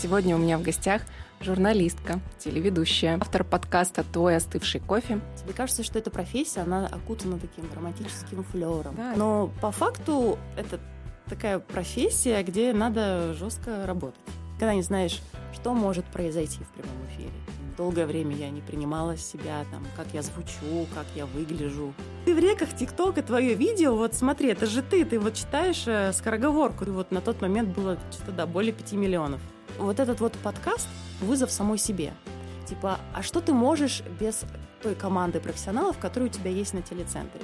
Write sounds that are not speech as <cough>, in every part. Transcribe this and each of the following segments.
Сегодня у меня в гостях журналистка, телеведущая, автор подкаста «Твой остывший кофе». Тебе кажется, что эта профессия, она окутана таким драматическим флером. Да. Но по факту это такая профессия, где надо жестко работать. Когда не знаешь, что может произойти в прямом эфире. Долгое время я не принимала себя, там, как я звучу, как я выгляжу. Ты в реках ТикТока, твое видео, вот смотри, это же ты, ты вот читаешь э, скороговорку, и вот на тот момент было что-то, да, более 5 миллионов. Вот этот вот подкаст – вызов самой себе. Типа, а что ты можешь без той команды профессионалов, которые у тебя есть на телецентре?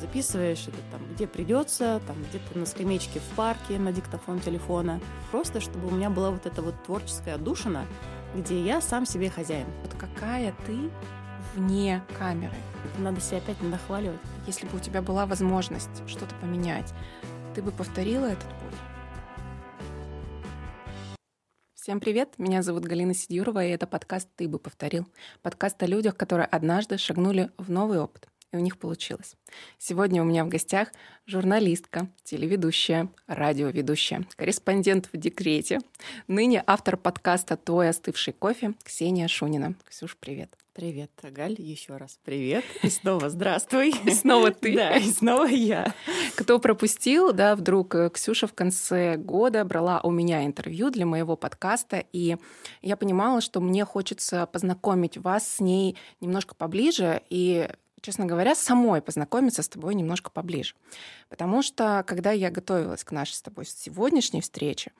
записываешь это там, где придется, там где-то на скамеечке в парке, на диктофон телефона. Просто, чтобы у меня была вот эта вот творческая отдушина, где я сам себе хозяин. Вот какая ты вне камеры? Надо себя опять нахваливать. Если бы у тебя была возможность что-то поменять, ты бы повторила этот путь? Всем привет, меня зовут Галина Сидюрова, и это подкаст «Ты бы повторил». Подкаст о людях, которые однажды шагнули в новый опыт и у них получилось. Сегодня у меня в гостях журналистка, телеведущая, радиоведущая, корреспондент в декрете, ныне автор подкаста «Твой остывший кофе» Ксения Шунина. Ксюш, привет. Привет, Галь, еще раз привет. И снова здравствуй. <laughs> И снова ты. Да, и снова я. Кто пропустил, да, вдруг э, Ксюша в конце года брала у меня интервью для моего подкаста, и я понимала, что мне хочется познакомить вас с ней немножко поближе, и честно говоря, самой познакомиться с тобой немножко поближе. Потому что, когда я готовилась к нашей с тобой сегодняшней встрече,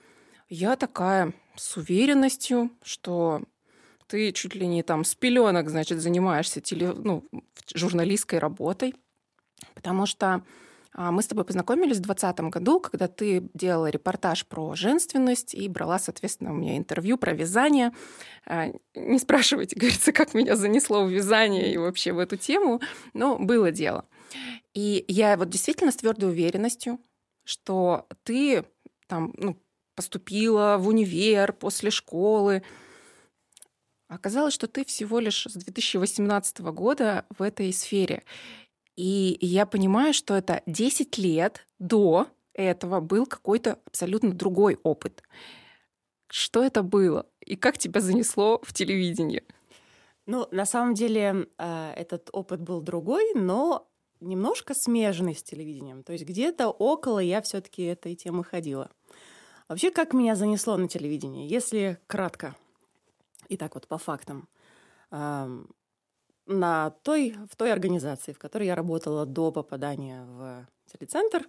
я такая с уверенностью, что ты чуть ли не там с пеленок, значит, занимаешься теле, ну, журналистской работой, потому что а, мы с тобой познакомились в 2020 году, когда ты делала репортаж про женственность и брала, соответственно, у меня интервью про вязание. А, не спрашивайте, <laughs> говорится, как меня занесло в вязание и вообще в эту тему, но было дело. И я вот действительно с твердой уверенностью, что ты там ну, поступила в универ после школы, Оказалось, что ты всего лишь с 2018 года в этой сфере. И я понимаю, что это 10 лет до этого был какой-то абсолютно другой опыт. Что это было? И как тебя занесло в телевидение? Ну, на самом деле, э, этот опыт был другой, но немножко смежный с телевидением. То есть где-то около я все-таки этой темы ходила. Вообще, как меня занесло на телевидение? Если кратко, и так вот по фактам на той, в той организации, в которой я работала до попадания в телецентр,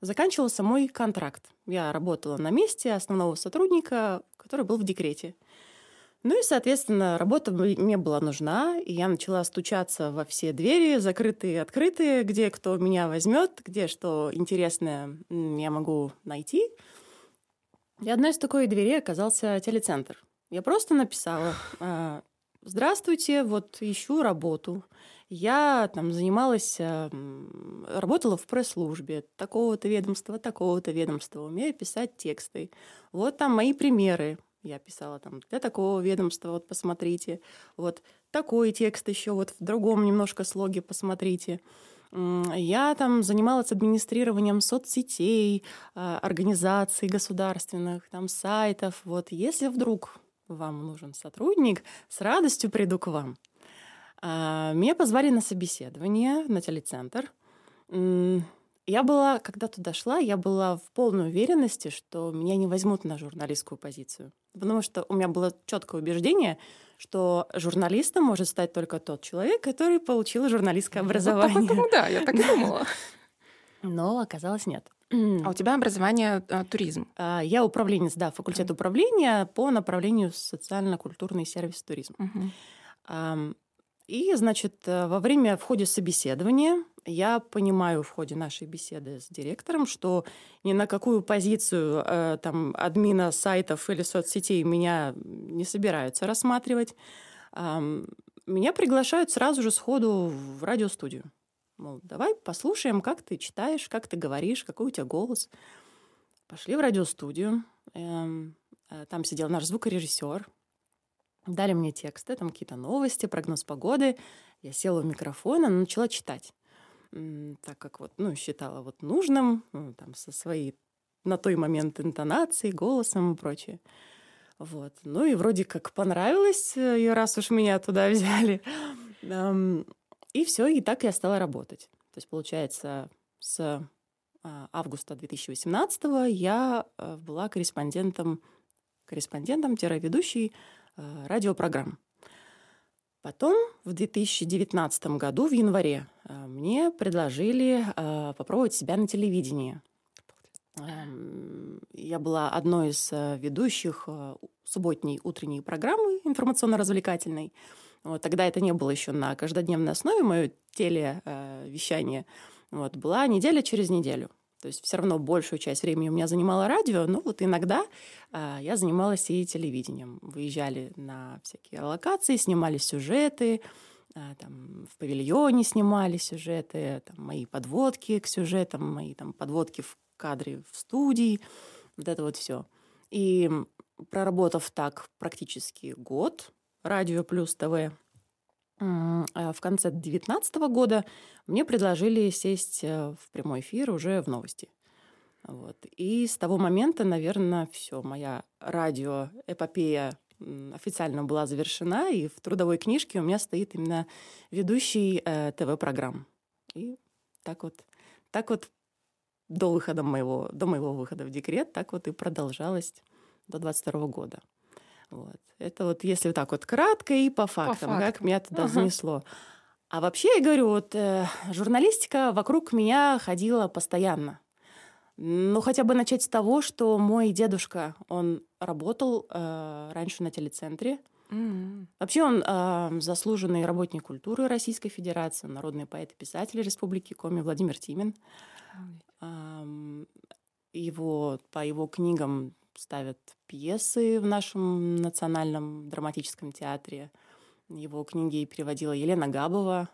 заканчивался мой контракт. Я работала на месте основного сотрудника, который был в декрете. Ну и, соответственно, работа мне была нужна, и я начала стучаться во все двери, закрытые открытые, где кто меня возьмет, где что интересное я могу найти. И одной из такой дверей оказался телецентр. Я просто написала а, Здравствуйте, вот ищу работу. Я там занималась, эм, работала в пресс-службе такого-то ведомства, такого-то ведомства, умею писать тексты. Вот там мои примеры. Я писала там для такого ведомства, вот посмотрите. Вот такой текст еще вот в другом немножко слоге посмотрите. Я там занималась администрированием соцсетей, а, организаций государственных, там сайтов. Вот если вдруг вам нужен сотрудник, с радостью приду к вам. А, меня позвали на собеседование на телецентр. Я была, когда туда шла, я была в полной уверенности, что меня не возьмут на журналистскую позицию. Потому что у меня было четкое убеждение, что журналистом может стать только тот человек, который получил журналистское образование. Ну, поэтому, да, я так <laughs> думала. Но оказалось нет. А у тебя образование а, туризм? А, я управленец, да, факультет управления по направлению социально-культурный сервис туризм. Угу. И, значит, э, во время, в ходе собеседования я понимаю в ходе нашей беседы с директором, что ни на какую позицию э, там админа сайтов или соцсетей меня не собираются рассматривать. Меня приглашают сразу же сходу в радиостудию. Мол, давай послушаем, как ты читаешь, как ты говоришь, какой у тебя голос. Пошли в радиостудию. Эм, э, там сидел наш звукорежиссер. Дали мне тексты, там какие-то новости, прогноз погоды. Я села у микрофона, начала читать. Так как вот, ну, считала вот нужным, ну, там, со своей на той момент интонацией, голосом и прочее. Вот. Ну и вроде как понравилось, э, и раз уж меня туда <laughs> взяли. И все, и так я стала работать. То есть, получается, с а, августа 2018 я э, была корреспондентом, корреспондентом-ведущей э, радиопрограмм. Потом в 2019 году, в январе, э, мне предложили попробовать себя на телевидении. Эм, я была одной из ведущих субботней утренней программы информационно-развлекательной. Вот, тогда это не было еще на каждодневной основе, мое телевещание. Вот, была неделя через неделю. То есть все равно большую часть времени у меня занимало радио, но вот иногда э, я занималась и телевидением. Выезжали на всякие локации, снимали сюжеты, э, там, в павильоне снимали сюжеты, там, мои подводки к сюжетам, мои там, подводки в кадре в студии, вот это вот все. И проработав так практически год, радио плюс ТВ, а в конце 2019 года мне предложили сесть э, в прямой эфир уже в новости. Вот. И с того момента, наверное, все, моя радиоэпопея официально была завершена, и в трудовой книжке у меня стоит именно ведущий э, ТВ-программ. И так вот, так вот до выхода моего, до моего выхода в декрет, так вот и продолжалось до 22 года. Вот. Это вот если вот так вот кратко и по фактам, по фактам. как меня туда ага. занесло. А вообще, я говорю, вот э, журналистика вокруг меня ходила постоянно. Ну, хотя бы начать с того, что мой дедушка, он работал э, раньше на телецентре. Mm-hmm. Вообще он э, заслуженный работник культуры Российской Федерации, народный поэт и писатель Республики Коми Владимир Тимин. Mm-hmm. Э, его, по его книгам ставят пьесы в нашем национальном драматическом театре. Его книги переводила Елена Габова,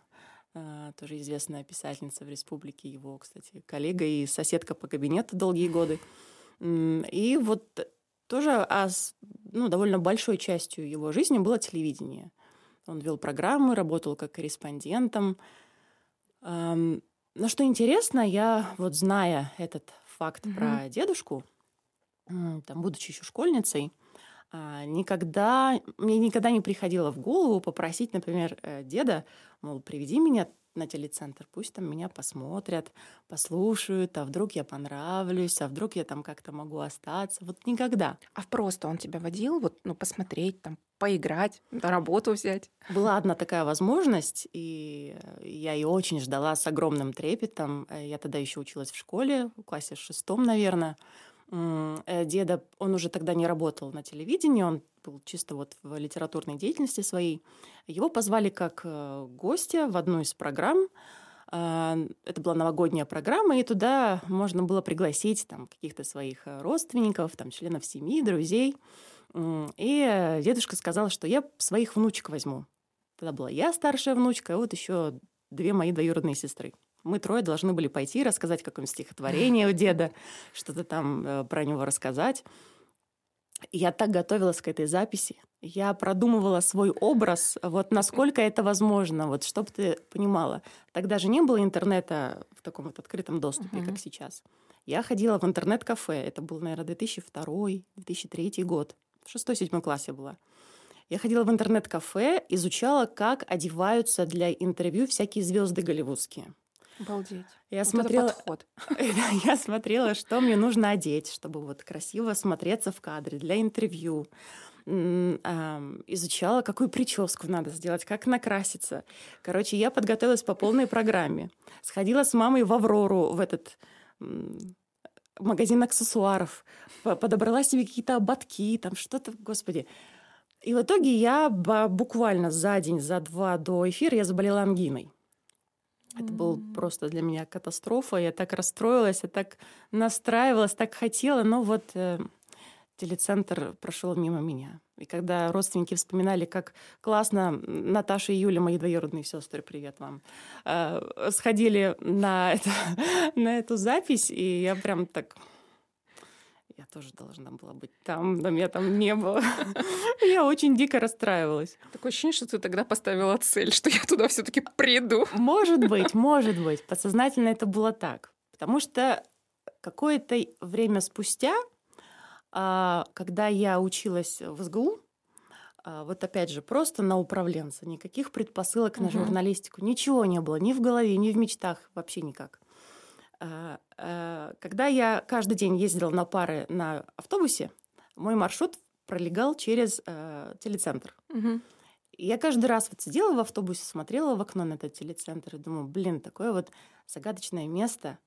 э, тоже известная писательница в республике, его, кстати, коллега и соседка по кабинету долгие годы. И вот тоже а ну, довольно большой частью его жизни было телевидение. Он вел программы, работал как корреспондентом. Но что интересно, я вот зная этот факт угу. про дедушку, там, будучи еще школьницей, а, никогда, мне никогда не приходило в голову попросить, например, э, деда, мол, приведи меня на телецентр, пусть там меня посмотрят, послушают, а вдруг я понравлюсь, а вдруг я там как-то могу остаться. Вот никогда. А просто он тебя водил, вот, ну, посмотреть, там, поиграть, на работу взять? Была одна такая возможность, и я ее очень ждала с огромным трепетом. Э, я тогда еще училась в школе, в классе шестом, наверное. Э, деда, он уже тогда не работал на телевидении, он был чисто вот в литературной деятельности своей. Его позвали как э, гостя в одну из программ. А, это была новогодняя программа, и туда можно было пригласить там каких-то своих э, родственников, там членов семьи, друзей. И дедушка сказал, что я своих внучек возьму. Тогда была я старшая внучка, и вот еще две мои двоюродные сестры. Мы трое должны были пойти рассказать какое-нибудь стихотворение у деда, что-то там э, про него рассказать. я так готовилась к этой записи. Я продумывала свой образ, вот насколько это возможно, вот чтобы ты понимала. Тогда же не было интернета в таком вот открытом доступе, uh-huh. как сейчас. Я ходила в интернет-кафе. Это был, наверное, 2002-2003 год. В шестой-седьмой классе была. Я ходила в интернет-кафе, изучала, как одеваются для интервью всякие звезды голливудские. Обалдеть. Я вот смотрела, <laughs> я смотрела, что мне нужно одеть, чтобы вот красиво смотреться в кадре для интервью. Изучала, какую прическу надо сделать, как накраситься. Короче, я подготовилась по полной программе. Сходила с мамой в Аврору, в этот магазин аксессуаров, подобрала себе какие-то ободки, там что-то, господи. И в итоге я буквально за день, за два до эфира я заболела ангиной. Это был просто для меня катастрофа. Я так расстроилась, я так настраивалась, так хотела, но вот э, телецентр прошел мимо меня. И когда родственники вспоминали, как классно Наташа и Юля, мои двоюродные сестры, привет вам, э, сходили на, это, <laughs> на эту запись, и я прям так я тоже должна была быть там, но меня там не было. <laughs> Я очень дико расстраивалась. Такое ощущение, что ты тогда поставила цель, что я туда все таки приду. Может <laughs> быть, может быть. Подсознательно это было так. Потому что какое-то время спустя А, когда я училась в СГУ, а, вот опять же, просто на управленца, никаких предпосылок на журналистику, ничего не было, ни в голове, ни в мечтах, вообще никак. А, а, Когда я каждый день ездила на пары на автобусе, мой маршрут пролегал через э, телецентр. И я каждый раз вот сидела в автобусе, смотрела в окно на этот телецентр и думаю, блин, такое вот загадочное место,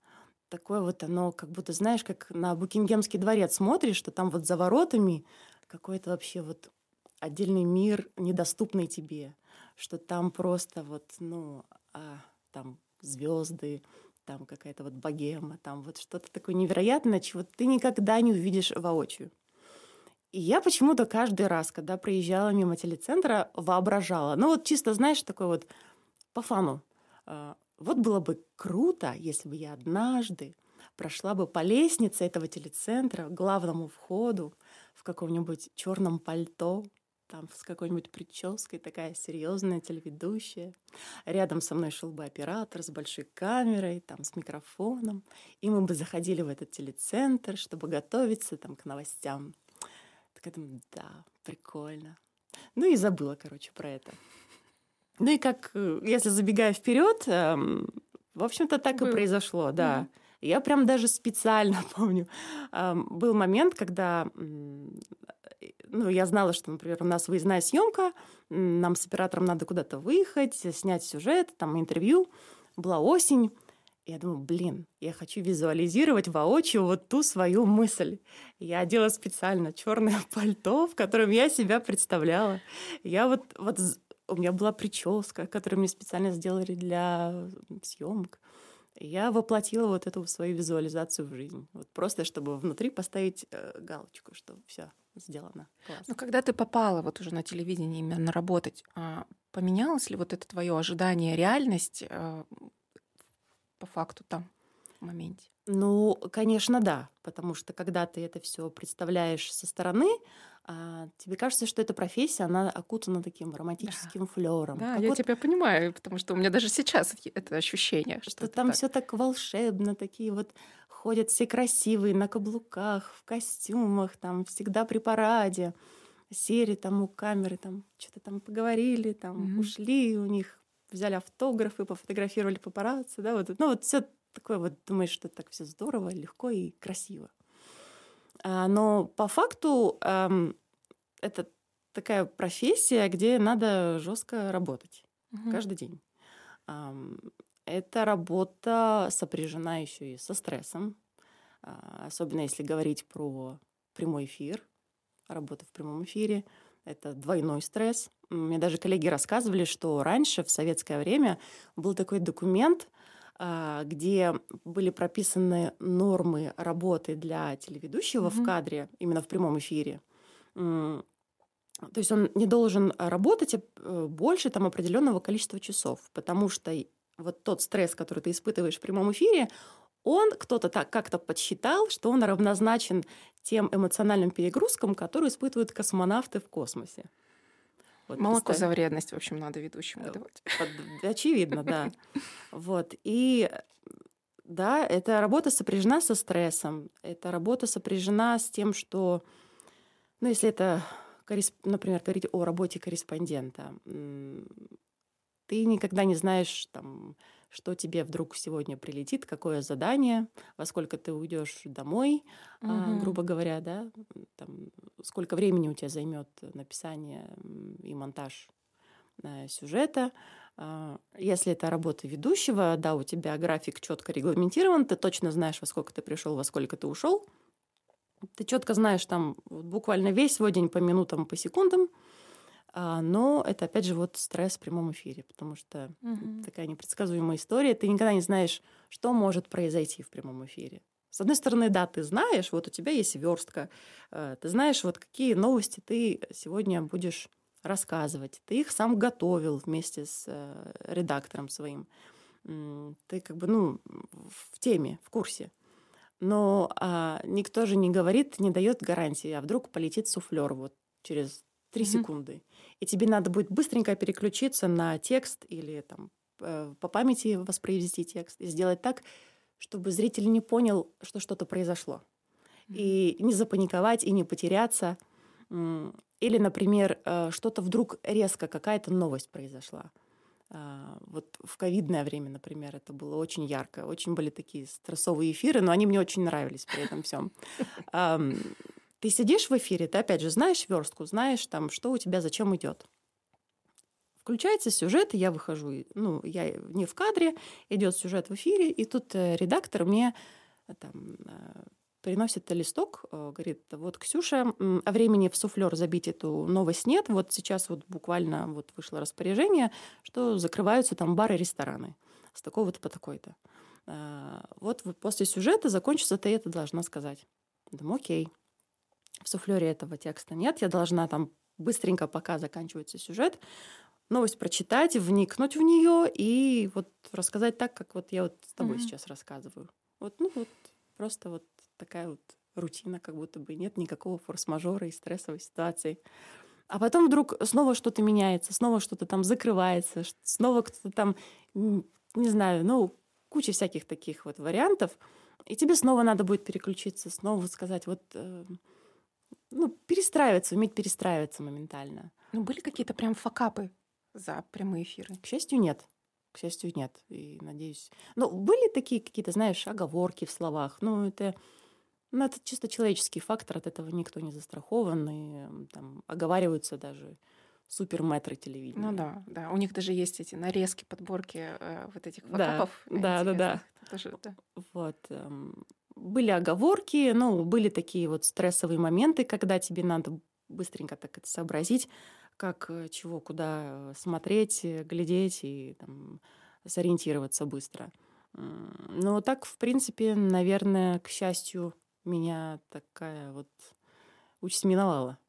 такое вот оно, как будто, знаешь, как на Букингемский дворец смотришь, что там вот за воротами какой-то вообще вот отдельный мир, недоступный тебе, что там просто вот, ну, а, там звезды, там какая-то вот богема, там вот что-то такое невероятное, чего ты никогда не увидишь воочию. И я почему-то каждый раз, когда проезжала мимо телецентра, воображала. Ну вот чисто, знаешь, такой вот по фану. а, Вот было бы круто, если бы я однажды прошла бы по лестнице этого телецентра к главному входу в каком-нибудь черном пальто, там с какой-нибудь прической, такая серьезная телеведущая. Рядом со мной шел бы оператор с большой камерой, там с микрофоном, и мы бы заходили в этот телецентр, чтобы готовиться там к новостям. Так я думаю, да, прикольно. Ну и забыла, короче, про это. Ну и как, э, если забегая вперед, эм, в общем-то, так и Было. произошло, да. Мгм. Я прям даже специально <laughs> помню. эм, Был момент, когда ну, я знала, что, например, у нас выездная съемка, нам с оператором надо куда-то выехать, снять сюжет, там интервью. Была осень. Я думаю, блин, я хочу визуализировать воочию вот ту свою мысль. Я одела специально черное <laughs> пальто, в котором я себя представляла. Я вот, вот у меня была прическа, которую мне специально сделали для съемок. Я воплотила вот эту свою визуализацию в жизнь. Вот просто, чтобы внутри поставить э, галочку, что все сделано. Класс. Ну, когда ты попала вот уже на телевидение именно работать, а, поменялось ли вот это твое ожидание, реальность а, по факту там, в моменте? Ну, конечно, да, потому что когда ты это все представляешь со стороны, а, тебе кажется, что эта профессия, она окутана таким романтическим флером. Да, Как я вот тебя понимаю, потому что у меня даже сейчас это ощущение, что, что там так. все так волшебно, такие вот ходят все красивые на каблуках, в костюмах, там всегда при параде. Сели там у камеры, там что-то там поговорили, там Мгм. ушли, у них взяли автографы, пофотографировали папарацци, да, вот, ну вот все такое вот, думаешь, что так все здорово, легко и красиво. А, но по факту ам, это такая профессия, где надо жестко работать Мгм. каждый день. Ам, Эта работа сопряжена еще и со стрессом, а, особенно если говорить про прямой эфир, работа в прямом эфире. Это двойной стресс. Мне даже коллеги рассказывали, что раньше, в советское время, был такой документ, а, где были прописаны нормы работы для телеведущего в Мгм. кадре, именно в прямом эфире. То есть он не должен а, работать э, больше там определенного количества часов, потому что вот тот стресс, который ты испытываешь в прямом эфире, он кто-то так как-то подсчитал, что он равнозначен тем эмоциональным перегрузкам, которые испытывают космонавты в космосе. Вот Молоко представь. за вредность, в общем, надо ведущему Э, давать. Очевидно, да. <laughs> Вот. И да, эта работа сопряжена со стрессом. Эта работа сопряжена с тем, что, ну, если это, например, говорить о работе корреспондента, ты никогда не знаешь, там, что тебе вдруг сегодня прилетит, какое задание, во сколько ты уйдешь домой, а, Мгм. грубо говоря, да, там, сколько времени у тебя займет написание и монтаж э, сюжета. А, Если это работа ведущего, да, у тебя график четко регламентирован, ты точно знаешь, во сколько ты пришел, во сколько ты ушел. Ты четко знаешь там буквально весь свой день по минутам, по секундам. А, Но это, опять же, вот стресс в прямом эфире, потому что Мгм. такая непредсказуемая история. Ты никогда не знаешь, что может произойти в прямом эфире. С одной стороны, да, ты знаешь, вот у тебя есть верстка, э, ты знаешь, вот какие новости ты сегодня будешь рассказывать. Ты их сам готовил вместе с э, редактором своим. Ты как бы, ну, в теме, в курсе. Но а, никто же не говорит, не дает гарантии, а вдруг полетит суфлер вот через три Мгм. секунды. И тебе надо будет быстренько переключиться на текст или там э, по памяти воспроизвести текст и сделать так, чтобы зритель не понял, что что-то произошло. и не запаниковать, и не потеряться. Или, например, э, что-то вдруг резко, какая-то новость произошла. А, вот в ковидное время, например, это было очень ярко. Очень были такие стрессовые эфиры, но они мне очень нравились при этом всем. <laughs> Ты сидишь в эфире, ты опять же знаешь верстку, знаешь там, что у тебя зачем идет. Включается сюжет, и я выхожу, ну, я не в кадре, идет сюжет в эфире, и тут э, редактор мне э, там э, приносит листок, говорит, вот, Ксюша, а времени в суфлер забить эту новость нет, вот сейчас вот буквально вот вышло распоряжение, что закрываются там бары, рестораны с такого-то по такой-то. Вот после сюжета закончится ты это должна сказать. Думаю, окей. В суфлере этого текста нет, я должна там быстренько, пока заканчивается сюжет, новость прочитать, вникнуть в нее и вот рассказать так, как вот я вот с тобой mm-hmm. сейчас рассказываю. Вот, ну вот просто вот такая вот рутина, как будто бы нет никакого форс-мажора и стрессовой ситуации. А потом вдруг снова что-то меняется, снова что-то там закрывается, снова кто-то там, не знаю, ну, куча всяких таких вот вариантов. И тебе снова надо будет переключиться, снова сказать, вот, э, ну, перестраиваться, уметь перестраиваться моментально. Ну, были какие-то прям факапы за прямые эфиры? К счастью, нет. К счастью, нет. И надеюсь. Ну, были такие какие-то, знаешь, оговорки в словах. Ну, это, ну, это чисто человеческий фактор, от этого никто не застрахован. И там оговариваются даже суперметры телевидения. Ну да, да. У них даже есть эти нарезки, подборки э, вот этих факапов. Да, да, да. Тоже, да. Вот. Эм, были оговорки, ну, были такие вот стрессовые моменты, когда тебе надо быстренько так это сообразить как э, чего, куда э, смотреть, э, глядеть и там, сориентироваться быстро. Но так, в принципе, наверное, к счастью, меня такая вот участь миновала.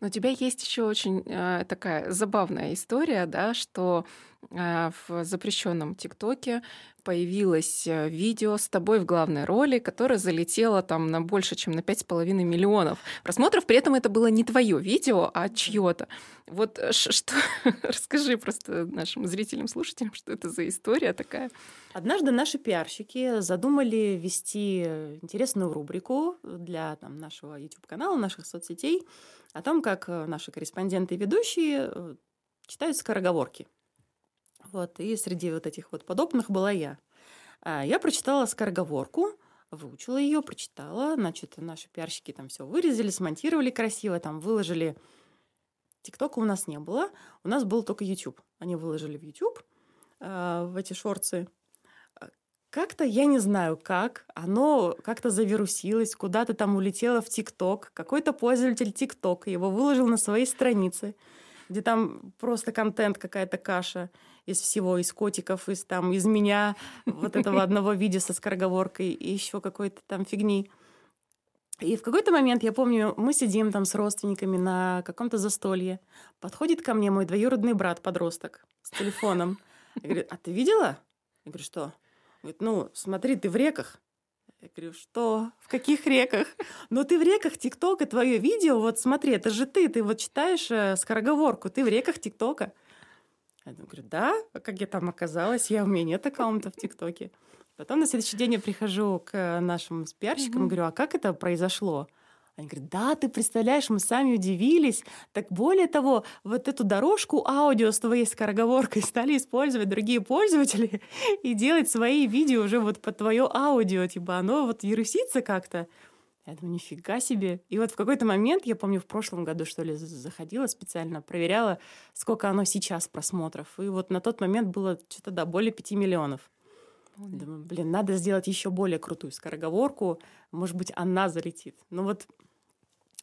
Но у тебя есть еще очень э, такая забавная история, да, что э, в запрещенном ТикТоке появилось э, видео с тобой в главной роли, которое залетело там на больше, чем на 5,5 миллионов просмотров. При этом это было не твое видео, а чье-то. Вот э, что... <laughs> Расскажи просто нашим зрителям, слушателям, что это за история такая. Однажды наши пиарщики задумали вести интересную рубрику для там, нашего YouTube-канала, наших соцсетей о том, как э, наши корреспонденты и ведущие читают скороговорки. Вот, и среди вот этих вот подобных была я. А, я прочитала скороговорку, выучила ее, прочитала. Значит, наши пиарщики там все вырезали, смонтировали красиво, там выложили. ТикТока у нас не было, у нас был только YouTube. Они выложили в YouTube э, в эти шорцы. Как-то, я не знаю как, оно как-то завирусилось, куда-то там улетело в ТикТок. Какой-то пользователь ТикТок его выложил на своей странице где там просто контент какая-то каша из всего, из котиков, из там, из меня, вот этого одного видео со скороговоркой и еще какой-то там фигни. И в какой-то момент, я помню, мы сидим там с родственниками на каком-то застолье. Подходит ко мне мой двоюродный брат-подросток с телефоном. Я говорю, а ты видела? Я говорю, что? Говорит, ну, смотри, ты в реках. Я говорю, что? В каких реках? <laughs> Ну, ты в реках ТикТока, твое видео, вот смотри, это же ты, ты вот читаешь э, скороговорку, ты в реках ТикТока. Я говорю, да, а как я там оказалась? Я, у меня нет аккаунта в ТикТоке. Потом на следующий день я прихожу к нашим пиарщикам и говорю, а как это произошло? Они говорят, да, ты представляешь, мы сами удивились. Так более того, вот эту дорожку аудио с твоей скороговоркой стали использовать другие пользователи <laughs> и делать свои видео уже вот под твое аудио. Типа оно вот вирусится как-то. Я думаю, нифига себе. И вот в какой-то момент, я помню, в прошлом году, что ли, заходила специально, проверяла, сколько оно сейчас просмотров. И вот на тот момент было что-то, да, более 5 миллионов. Думаю, блин, надо сделать еще более крутую скороговорку. Может быть, она залетит. Ну вот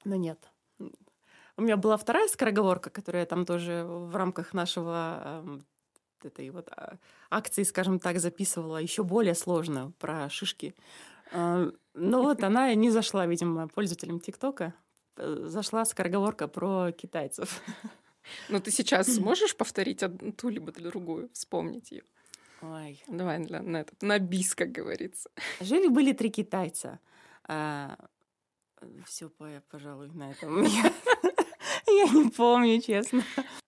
но нет. У меня была вторая скороговорка, которая там тоже в рамках нашего этой вот а, акции, скажем так, записывала еще более сложно про шишки. А, но вот она не зашла, видимо, пользователям ТикТока. Э, зашла скороговорка про китайцев. Ну, ты сейчас сможешь повторить одну, ту либо другую, вспомнить ее? Ой. Давай на, на, этот, на бис, как говорится. Жили-были три китайца. Все, пожалуй, на этом. <laughs> Я не помню, честно.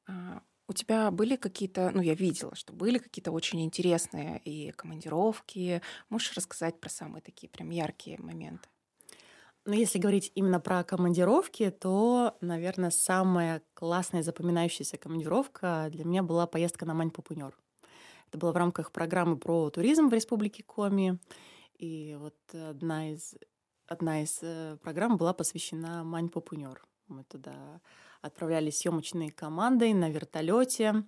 А, у тебя были какие-то, ну, я видела, что были какие-то очень интересные и командировки. Можешь рассказать про самые такие прям яркие моменты? Но если говорить именно про командировки, то, наверное, самая классная запоминающаяся командировка для меня была поездка на Мань-Пупунёр. Это было в рамках программы про туризм в Республике Коми. И вот одна из, одна из э, программ была посвящена Мань-Пупунёр. Мы туда отправлялись съемочной командой на вертолете.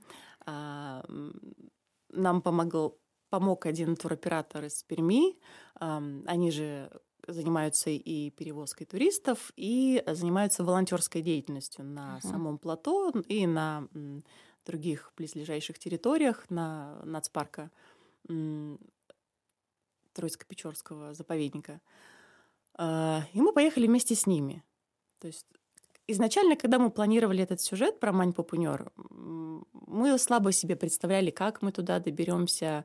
А, нам помогал, помог один туроператор из Перми. Они же занимаются и перевозкой туристов, и занимаются волонтерской деятельностью на uh-huh. самом плато и на других близлежащих территориях на нацпарка Троицко-Печорского заповедника. И мы поехали вместе с ними. То есть изначально, когда мы планировали этот сюжет про Мань Папунер, мы слабо себе представляли, как мы туда доберемся,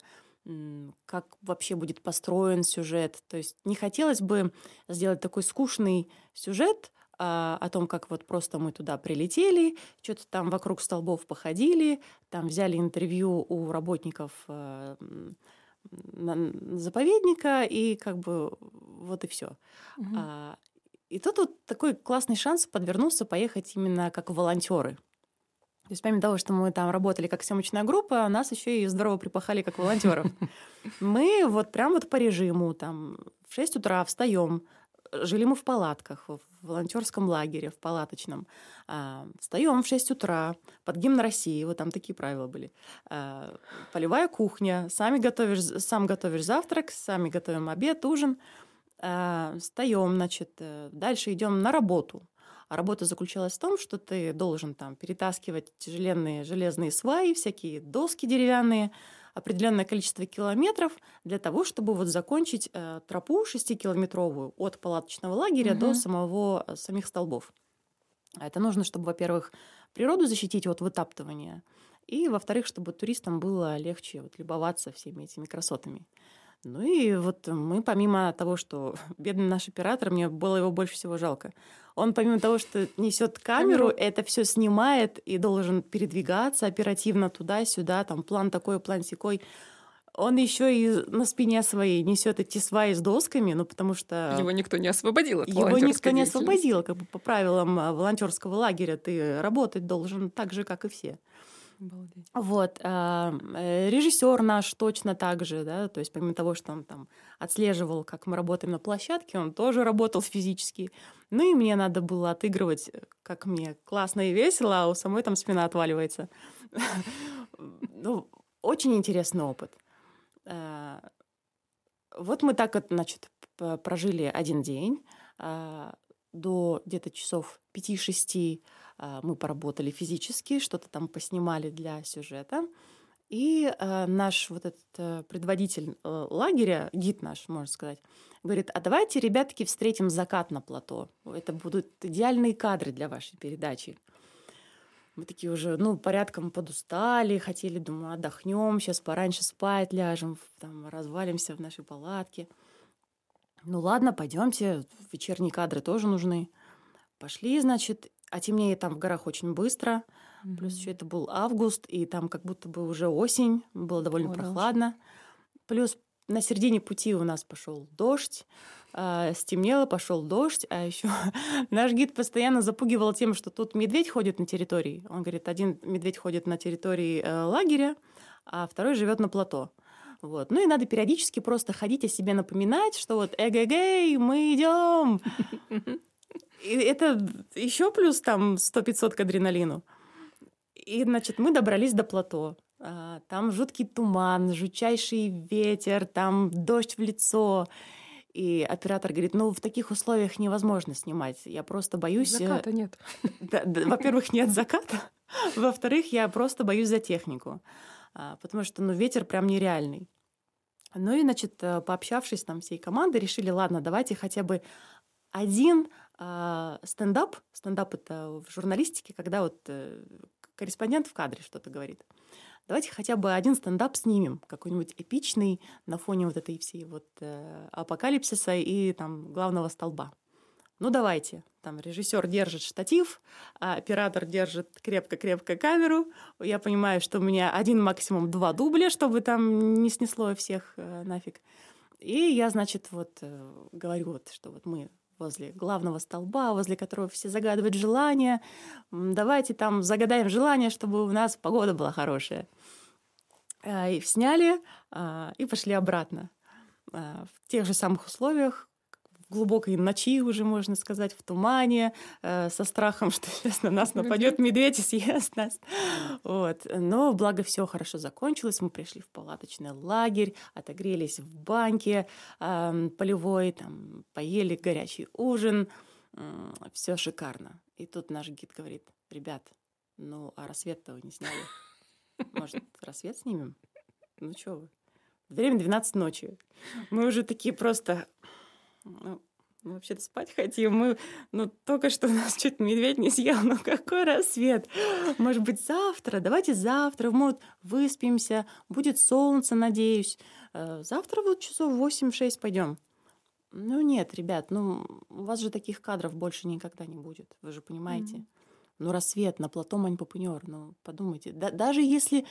как вообще будет построен сюжет. То есть не хотелось бы сделать такой скучный сюжет а, о том, как вот просто мы туда прилетели, что-то там вокруг столбов походили, там взяли интервью у работников а, заповедника и как бы вот и все. Угу. А, и тут вот такой классный шанс подвернулся поехать именно как волонтеры. То есть помимо того, что мы там работали как съемочная группа, нас еще и здорово припахали как волонтеров. <laughs> Мы вот прям вот по режиму, там, в 6 утра встаем, жили мы в палатках, в волонтерском лагере, в палаточном. А, встаем в 6 утра под гимн России, вот там такие правила были. А, полевая кухня, сами готовишь, сам готовишь завтрак, сами готовим обед, ужин. А, встаем, значит, э, дальше идем на работу. А работа заключалась в том, что ты должен там перетаскивать тяжеленные железные сваи, всякие доски деревянные, определенное количество километров для того, чтобы вот закончить э, тропу шестикилометровую от палаточного лагеря угу. до самого, э, самих столбов. А это нужно, чтобы, во-первых, природу защитить от вытаптывания, и, во-вторых, чтобы туристам было легче вот, любоваться всеми этими красотами. Ну и вот мы, помимо того, что <laughs> бедный наш оператор, мне было его больше всего жалко. Он, помимо того, что несет камеру, камеру. это все снимает и должен передвигаться оперативно туда-сюда, там план такой, план секой. Он еще и на спине своей несет эти сваи с досками, ну потому что его никто не освободил от его никто не освободил, как бы по правилам а, волонтерского лагеря ты работать должен так же, как и все. Обалдеть. Вот. Э, режиссер наш точно так же, да, то есть помимо того, что он там отслеживал, как мы работаем на площадке, он тоже работал физически. Ну и мне надо было отыгрывать, как мне классно и весело, а у самой там спина отваливается. <laughs> Ну, очень интересный опыт. А, вот мы так, значит, прожили один день а, до где-то часов 5-6 а, мы поработали физически, что-то там поснимали для сюжета. И э, наш вот этот э, предводитель э, лагеря, гид наш, можно сказать, говорит, а давайте, ребятки, встретим закат на плато. Это будут идеальные кадры для вашей передачи. Мы такие уже, ну, порядком подустали, хотели, думаю, отдохнем, сейчас пораньше спать ляжем, там, развалимся в нашей палатке. Ну ладно, пойдемте, вечерние кадры тоже нужны. Пошли, значит, а темнее там в горах очень быстро. Mm-hmm. Плюс еще это был август, и там как будто бы уже осень, было довольно О, прохладно. Да. Плюс на середине пути у нас пошел дождь, э, стемнело, пошел дождь, а еще <laughs> наш гид постоянно запугивал тем, что тут медведь ходит на территории. Он говорит, один медведь ходит на территории э, лагеря, а второй живет на плато. Вот. Ну и надо периодически просто ходить о себе напоминать, что вот эгэгэй, мы идем. <laughs> И это еще плюс там 100-500 к адреналину. И, значит, мы добрались до плато. А, там жуткий туман, жутчайший ветер, там дождь в лицо. И оператор говорит, ну, в таких условиях невозможно снимать. Я просто боюсь... Э, заката нет. Во-первых, нет заката. Во-вторых, я просто боюсь за технику. А, потому что, ну, ветер прям нереальный. Ну и, значит, э, пообщавшись там всей командой, решили, ладно, давайте хотя бы один а, стендап, стендап это в журналистике, когда вот э, корреспондент в кадре что-то говорит. Давайте хотя бы один стендап снимем, какой-нибудь эпичный на фоне вот этой всей вот э, апокалипсиса и там главного столба. Ну давайте, там режиссер держит штатив, а оператор держит крепко-крепко камеру. Я понимаю, что у меня один максимум два дубля, чтобы там не снесло всех э, нафиг. И я, значит, вот говорю, вот, что вот мы возле главного столба, возле которого все загадывают желания. Давайте там загадаем желание, чтобы у нас погода была хорошая. А, и сняли а, и пошли обратно. А, в тех же самых условиях, глубокой ночи уже, можно сказать, в тумане, э, со страхом, <laughs> что сейчас на нас нападет медведь и съест нас. Вот. Но благо все хорошо закончилось. Мы пришли в палаточный лагерь, отогрелись в банке э, полевой, там, поели горячий ужин. Э, все шикарно. И тут наш гид говорит, ребят, ну а рассвет-то вы не сняли. Может, рассвет снимем? Ну что вы? Время 12 ночи. Мы уже такие просто... Ну, мы вообще-то спать хотим. Мы, ну, только что у нас чуть медведь не съел. Ну, какой рассвет? Может быть, завтра? Давайте завтра. Мы выспимся. Будет солнце, надеюсь. Э, завтра вот часов 8-6 пойдем. Ну, нет, ребят, ну, у вас же таких кадров больше никогда не будет. Вы же понимаете? Mm-hmm. Ну, рассвет на плато Маньпапунёр. Ну, подумайте. Да, даже если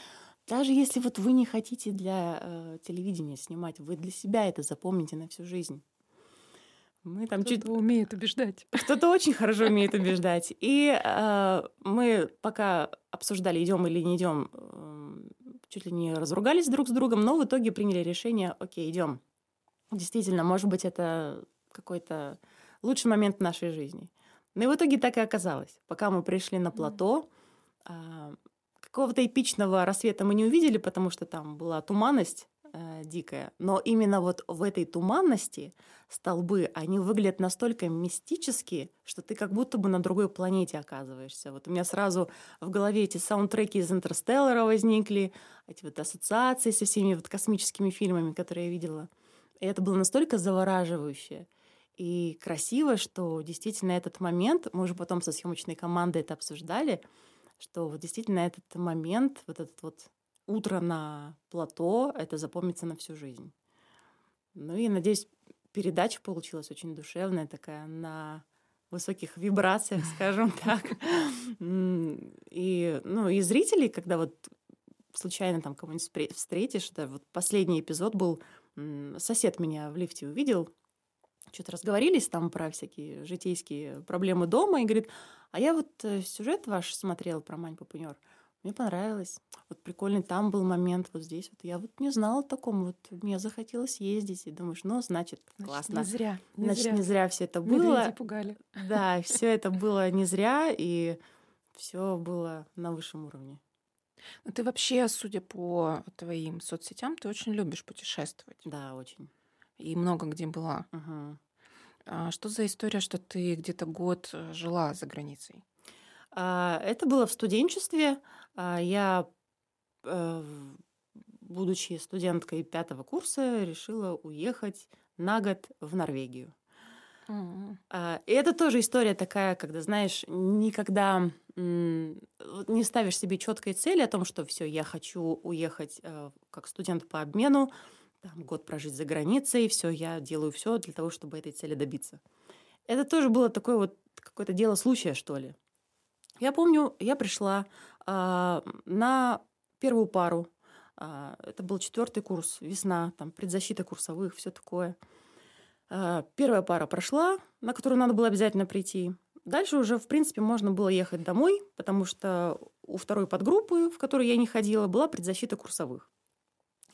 даже если вот вы не хотите для э, телевидения снимать, вы для себя это запомните на всю жизнь. Мы там чуть умеет убеждать. <laughs> Кто-то очень хорошо умеет убеждать. И э, мы пока обсуждали, идем или не идем, э, чуть ли не разругались друг с другом, но в итоге приняли решение: окей, идем. Действительно, может быть, это какой-то лучший момент в нашей жизни. Но и в итоге так и оказалось. Пока мы пришли на плато, э, Какого-то эпичного рассвета мы не увидели, потому что там была туманность э, дикая. Но именно вот в этой туманности столбы, они выглядят настолько мистически, что ты как будто бы на другой планете оказываешься. Вот у меня сразу в голове эти саундтреки из «Интерстеллара» возникли, эти вот ассоциации со всеми вот космическими фильмами, которые я видела. И это было настолько завораживающе и красиво, что действительно этот момент, мы уже потом со съемочной командой это обсуждали, что вот действительно этот момент, вот этот вот утро на плато, это запомнится на всю жизнь. Ну и, надеюсь, передача получилась очень душевная такая, на высоких вибрациях, скажем <laughs> так. И, ну, и зрителей, когда вот случайно там кого-нибудь встретишь, да, вот последний эпизод был, сосед меня в лифте увидел, что-то разговорились там про всякие житейские проблемы дома, и говорит, а я вот э, сюжет ваш смотрела про Мань Папунер. Мне понравилось. Вот прикольный там был момент, вот здесь вот. Я вот не знала о таком, вот мне захотелось ездить. И думаешь, ну, значит, значит классно. Не зря. Не значит, зря. не зря все это было. Медведи пугали. Да, <laughs> все это было не зря, и все было на высшем уровне. Ну, ты вообще, судя по твоим соцсетям, ты очень любишь путешествовать. Да, очень. И много где была. Угу. А что за история, что ты где-то год э, жила за границей? А, это было в студенчестве. А, я, э, будучи студенткой пятого курса, решила уехать на год в Норвегию. Mm-hmm. И это тоже история такая, когда, знаешь, никогда не ставишь себе четкой цели о том, что все, я хочу уехать э, как студент по обмену, там, год прожить за границей, все, я делаю все для того, чтобы этой цели добиться. Это тоже было такое вот какое-то дело случая, что ли. Я помню, я пришла э, на первую пару. Э, это был четвертый курс, весна, там предзащита курсовых, все такое. Э, первая пара прошла, на которую надо было обязательно прийти. Дальше уже, в принципе, можно было ехать домой, потому что у второй подгруппы, в которой я не ходила, была предзащита курсовых.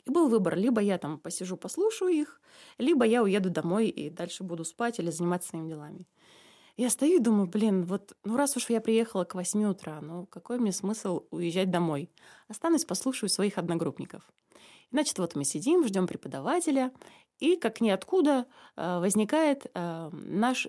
И был выбор, либо я там посижу, послушаю их, либо я уеду домой и дальше буду спать или заниматься своими делами. Я стою и думаю, блин, вот, ну раз уж я приехала к 8 утра, ну какой мне смысл уезжать домой? Останусь, послушаю своих одногруппников. Значит, вот мы сидим, ждем преподавателя, и как ниоткуда э, возникает э, наш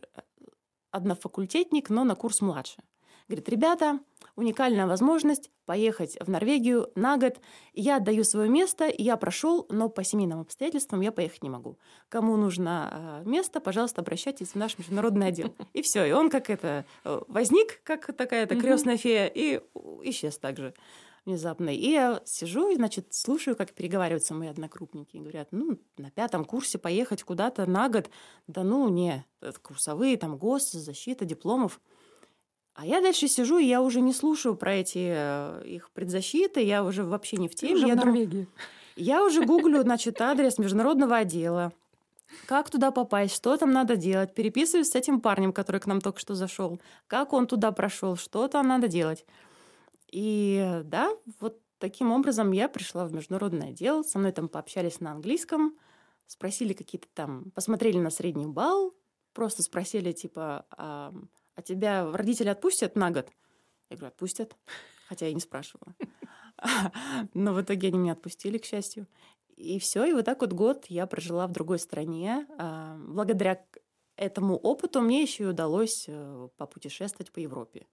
однофакультетник, но на курс младше. Говорит, ребята, уникальная возможность поехать в Норвегию на год. Я отдаю свое место, я прошел, но по семейным обстоятельствам я поехать не могу. Кому нужно а, место, пожалуйста, обращайтесь в наш международный отдел. И все. И он как это э, возник, как такая-то крестная фея, и исчез также внезапно. И я сижу и, значит, слушаю, как переговариваются мои однокрупники. И говорят, ну, на пятом курсе поехать куда-то на год. Да ну, не, курсовые, там, ГОС, защита дипломов. А я дальше сижу, и я уже не слушаю про эти э, их предзащиты, я уже вообще не в теме. Ты уже я в Норвегии. Я уже гуглю, значит, адрес международного отдела. как туда попасть, что там надо делать, переписываюсь с этим парнем, который к нам только что зашел, как он туда прошел, что там надо делать. И да, вот таким образом я пришла в международное отдел, со мной там пообщались на английском, спросили какие-то там, посмотрели на средний балл, просто спросили типа, а, а тебя родители отпустят на год? Я говорю, отпустят, хотя я не спрашивала. <laughs> Но в итоге они меня отпустили, к счастью. И все, и вот так вот год я прожила в другой стране. А, благодаря этому опыту мне еще и удалось э, попутешествовать по Европе.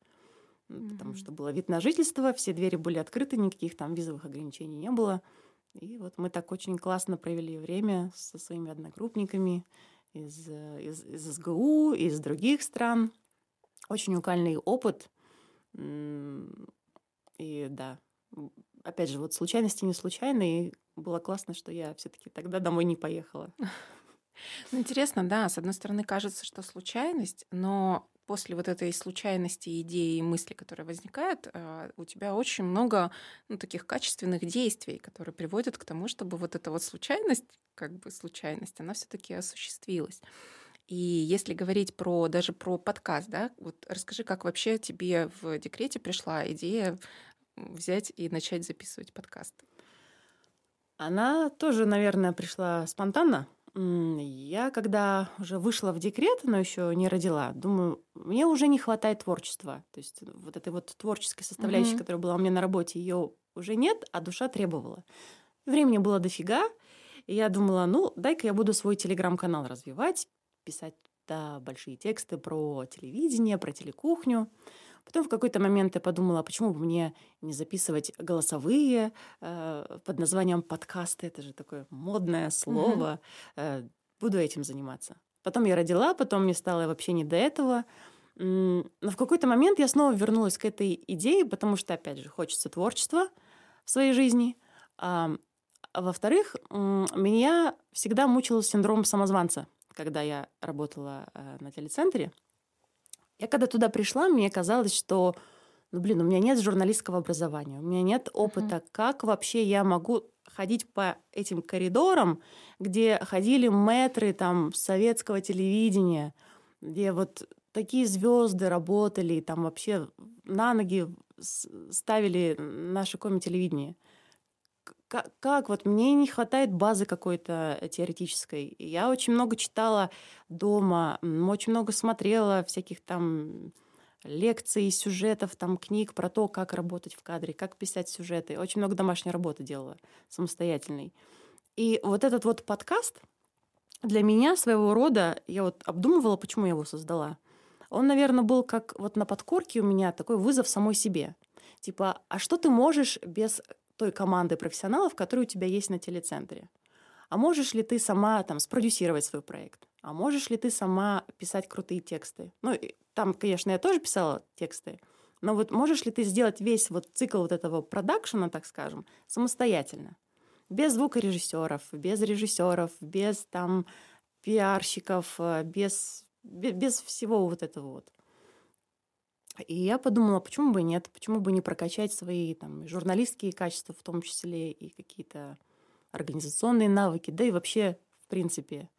Mm-hmm. Потому что было вид на жительство, все двери были открыты, никаких там визовых ограничений не было. И вот мы так очень классно провели время со своими одногруппниками из, э, из, из СГУ, из других стран. Очень уникальный опыт. И да, опять же, вот случайности не случайные. Было классно, что я все-таки тогда домой не поехала. <laughs> Ну, интересно, да, с одной стороны кажется, что случайность, но после вот этой случайности, идеи и мысли, которые возникают, а, у тебя очень много ну, таких качественных действий, которые приводят к тому, чтобы вот эта вот случайность, как бы случайность, она все-таки осуществилась. И если говорить про даже про подкаст, да, вот расскажи, как вообще тебе в декрете пришла идея взять и начать записывать подкасты? Она тоже, наверное, пришла спонтанно. Я, когда уже вышла в декрет, но еще не родила, думаю, мне уже не хватает творчества. То есть вот этой вот творческой составляющей, mm-hmm. которая была у меня на работе, ее уже нет, а душа требовала. Времени было дофига, и я думала, ну, дай-ка я буду свой телеграм-канал развивать, писать да, большие тексты про телевидение, про телекухню. Потом в какой-то момент я подумала, почему бы мне не записывать голосовые э, под названием подкасты. Это же такое модное слово. Э, буду этим заниматься. Потом я родила, потом мне стало вообще не до этого. Но в какой-то момент я снова вернулась к этой идее, потому что, опять же, хочется творчества в своей жизни. А, а во-вторых, меня всегда мучил синдром самозванца, когда я работала э, на телецентре. Я когда туда пришла, мне казалось, что, ну, блин, у меня нет журналистского образования, у меня нет опыта, uh-huh. как вообще я могу ходить по этим коридорам, где ходили мэтры там советского телевидения, где вот такие звезды работали, там вообще на ноги ставили наше коми-телевидение как, вот мне не хватает базы какой-то э, теоретической. Я очень много читала дома, очень много смотрела всяких там лекций, сюжетов, там книг про то, как работать в кадре, как писать сюжеты. Очень много домашней работы делала самостоятельной. И вот этот вот подкаст для меня своего рода, я вот обдумывала, почему я его создала. Он, наверное, был как вот на подкорке у меня такой вызов самой себе. Типа, а что ты можешь без той команды профессионалов, которые у тебя есть на телецентре. А можешь ли ты сама там спродюсировать свой проект? А можешь ли ты сама писать крутые тексты? Ну, там, конечно, я тоже писала тексты, но вот можешь ли ты сделать весь вот цикл вот этого продакшена, так скажем, самостоятельно? Без звукорежиссеров, без режиссеров, без там пиарщиков, э, без, без всего вот этого вот. И я подумала, почему бы нет, почему бы не прокачать свои там, журналистские качества, в том числе и какие-то организационные навыки, да и вообще, в принципе,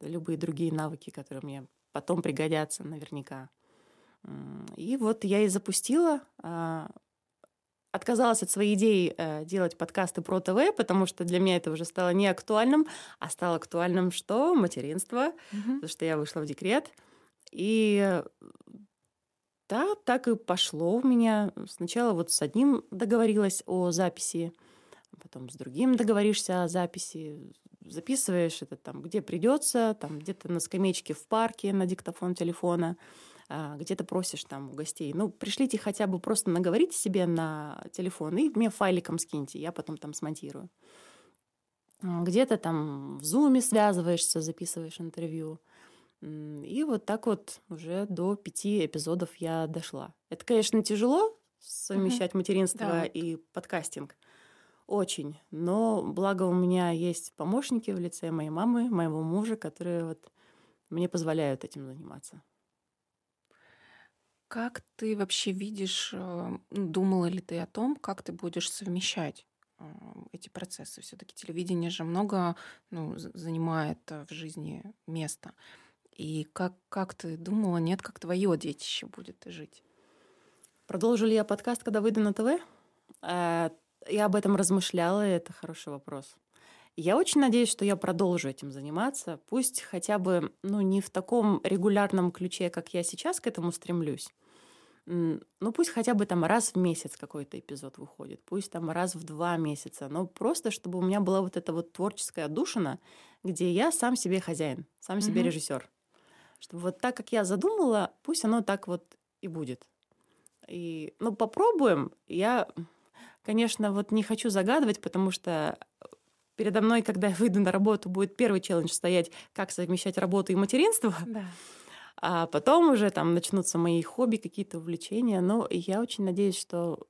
любые другие навыки, которые мне потом пригодятся наверняка. И вот я и запустила, а, отказалась от своей идеи э, делать подкасты про ТВ, потому что для меня это уже стало не актуальным, а стало актуальным что? Материнство, mm-hmm. потому что я вышла в декрет. И да, так и пошло у меня. Сначала вот с одним договорилась о записи, потом с другим договоришься о записи, записываешь это там, где придется, там где-то на скамеечке в парке на диктофон телефона, а, где-то просишь там у гостей, ну, пришлите хотя бы просто наговорите себе на телефон и мне файликом скиньте, я потом там смонтирую. Где-то там в зуме связываешься, записываешь интервью. И вот так вот уже до пяти эпизодов я дошла. Это, конечно, тяжело совмещать угу. материнство да. и подкастинг. Очень. Но благо у меня есть помощники в лице моей мамы, моего мужа, которые вот мне позволяют этим заниматься. Как ты вообще видишь, э, думала ли ты о том, как ты будешь совмещать эти процессы? Все-таки телевидение же много ну, занимает в жизни места. И как, как ты думала, нет, как твое детище будет жить? Продолжу ли я подкаст, когда выйду на ТВ? Э, я об этом размышляла, и это хороший вопрос. Я очень надеюсь, что я продолжу этим заниматься, пусть хотя бы ну, не в таком регулярном ключе, как я сейчас к этому стремлюсь. Ну, пусть хотя бы там раз в месяц какой-то эпизод выходит, пусть там раз в два месяца, но просто чтобы у меня была вот эта вот творческая душина, где я сам себе хозяин, сам себе mm-hmm. режиссер. Чтобы вот так, как я задумала, пусть оно так вот и будет. И, ну, попробуем. Я, конечно, вот не хочу загадывать, потому что передо мной, когда я выйду на работу, будет первый челлендж стоять, как совмещать работу и материнство. Да. А потом уже там начнутся мои хобби, какие-то увлечения. Но я очень надеюсь, что